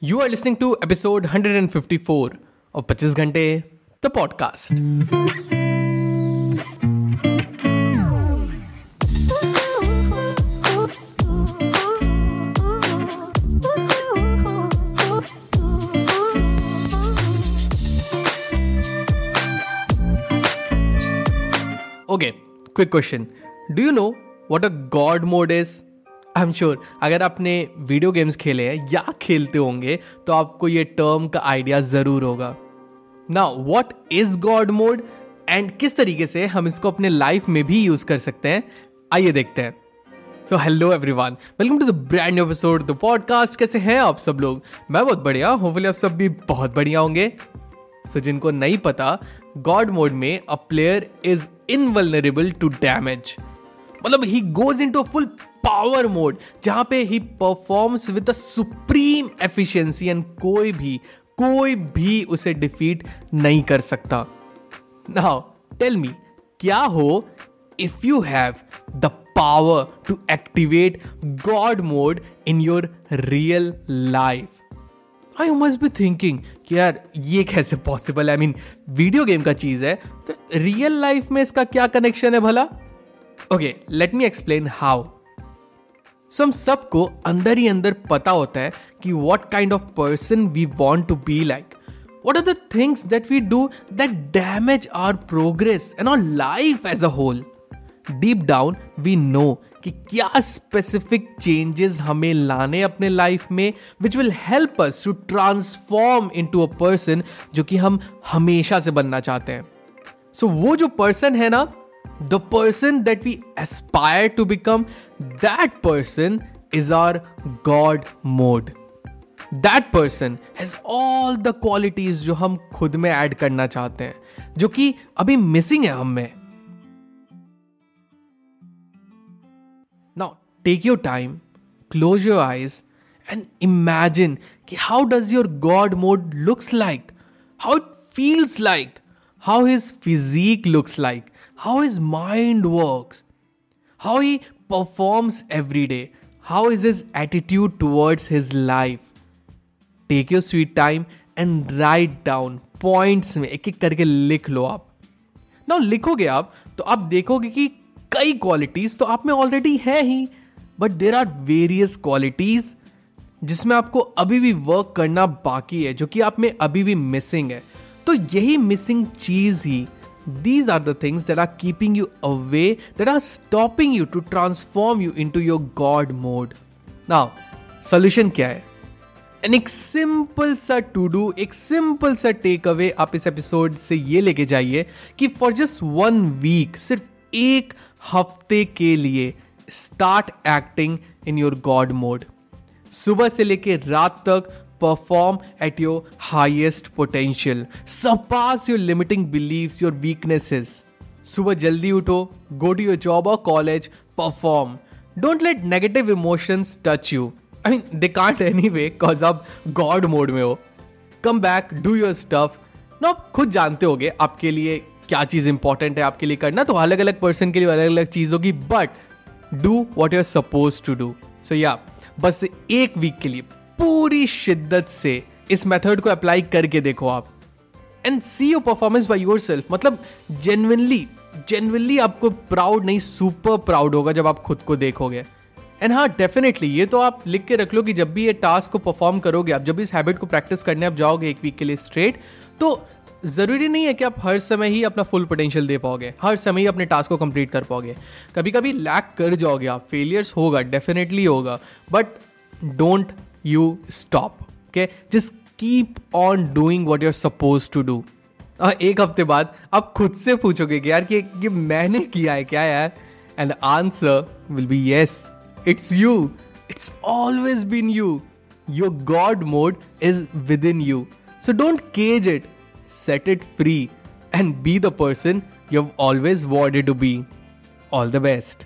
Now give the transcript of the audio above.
You are listening to episode 154 of 25 Ghante, the podcast. Okay, quick question. Do you know what a god mode is? I am sure अगर आपने video games खेले हैं या खेलते होंगे तो आपको ये टर्म का आइडिया ज़रूर होगा। ना what is god mode and किस तरीके से हम इसको अपने लाइफ में भी यूज़ कर सकते हैं? आइए देखते हैं। So hello everyone welcome to the brand episode the podcast कैसे हैं आप सब लोग? मैं बहुत बढ़िया होपफुली आप सब भी बहुत बढ़िया होंगे। सो जिनको नहीं पता गॉड मोड में a player is invulnerable to damage मतलब he goes into full power mode जहाँ पे he performs with supreme efficiency and कोई भी कोई भी उसे डिफीट नहीं कर सकता। नाउ टेल मी क्या हो if you have the power to activate god mode in your real life I must be thinking यार ये कैसे पॉसिबल है आई मीन वीडियो गेम का चीज़ है तो रियल लाइफ में इसका क्या कनेक्शन है भला okay let me explain how so हम सबको अंदर ही अंदर पता होता है कि what kind of person we want to be like what are the things that we do that damage our progress and our life as a whole deep down we know कि क्या स्पेसिफिक चेंजेस हमें लाने अपने life में which will help us to transform into a person जो कि हम हमेशा से बनना चाहते हैं। सो so, वो जो पर्सन है ना the person that we aspire to become, that person is our God mode. That person has all the qualities जो हम खुद में ऐड करना चाहते हैं जो कि अभी मिसिंग है हम में. Now take your time close your eyes and imagine कि how does your god mode looks like how it feels like how his physique looks like how his mind works, how he performs every day, how is his attitude towards his life. Take your sweet time and write down points में एक एक करके लिख लो आप। ना लिखोगे आप तो आप देखोगे कि कई क्वालिटीज तो आप में ऑलरेडी है ही but there are various qualities जिसमें आपको अभी भी वर्क करना बाकी है जो कि आप में अभी भी मिसिंग है। तो यही मिसिंग चीज़ ही these are the things that are keeping you away that are stopping you to transform you into your god mode ना सोल्यूशन क्या है एन एक सिंपल सा टू डू एक सिंपल सा टेक अवे आप इस एपिसोड से ये लेके जाइए कि फॉर जस्ट वन वीक सिर्फ़ एक हफ़्ते के लिए start acting in your god mode सुबह से लेकर रात तक perform at your highest potential. Surpass your limiting beliefs, your weaknesses. सुबह जल्दी उठो गो टू योर जॉब और college perform don't let negative emotions touch you I mean they can't anyway cause आप गॉड मोड में हो. Come back do your stuff no आप खुद जानते होगे आपके लिए क्या चीज़ इंपॉर्टेंट है आपके लिए करना तो अलग अलग पर्सन के लिए अलग अलग चीज़ होगी but do what you are suppose to do so या बस एक वीक के लिए। पूरी शिद्दत से इस मेथड को अप्लाई करके देखो आप। And see your performance by yourself मतलब जेनविनली जेनविनली आपको प्राउड नहीं सुपर प्राउड होगा जब आप खुद को देखोगे। एंड हाँ डेफिनेटली ये तो आप लिख के रख लो कि जब भी ये टास्क को परफॉर्म करोगे, आप जब भी इस हैबिट को प्रैक्टिस करने, आप जाओगे एक वीक के लिए स्ट्रेट तो ज़रूरी नहीं है कि आप हर समय ही अपना फुल पोटेंशियल दे पाओगे, हर समय ही अपने टास्क को कंप्लीट कर पाओगे। कभी कभी लैक कर जाओगे आप फेलियर्स होगा डेफिनेटली होगा but don't you stop okay just keep on doing what you're supposed to do एक हफ्ते बाद आप खुद से पूछोगे कि यार कि ये मैंने किया है क्या यार and answer will be yes it's you it's always been you your god mode is within you so don't cage it set it free and be the person you've always wanted to be. All the best.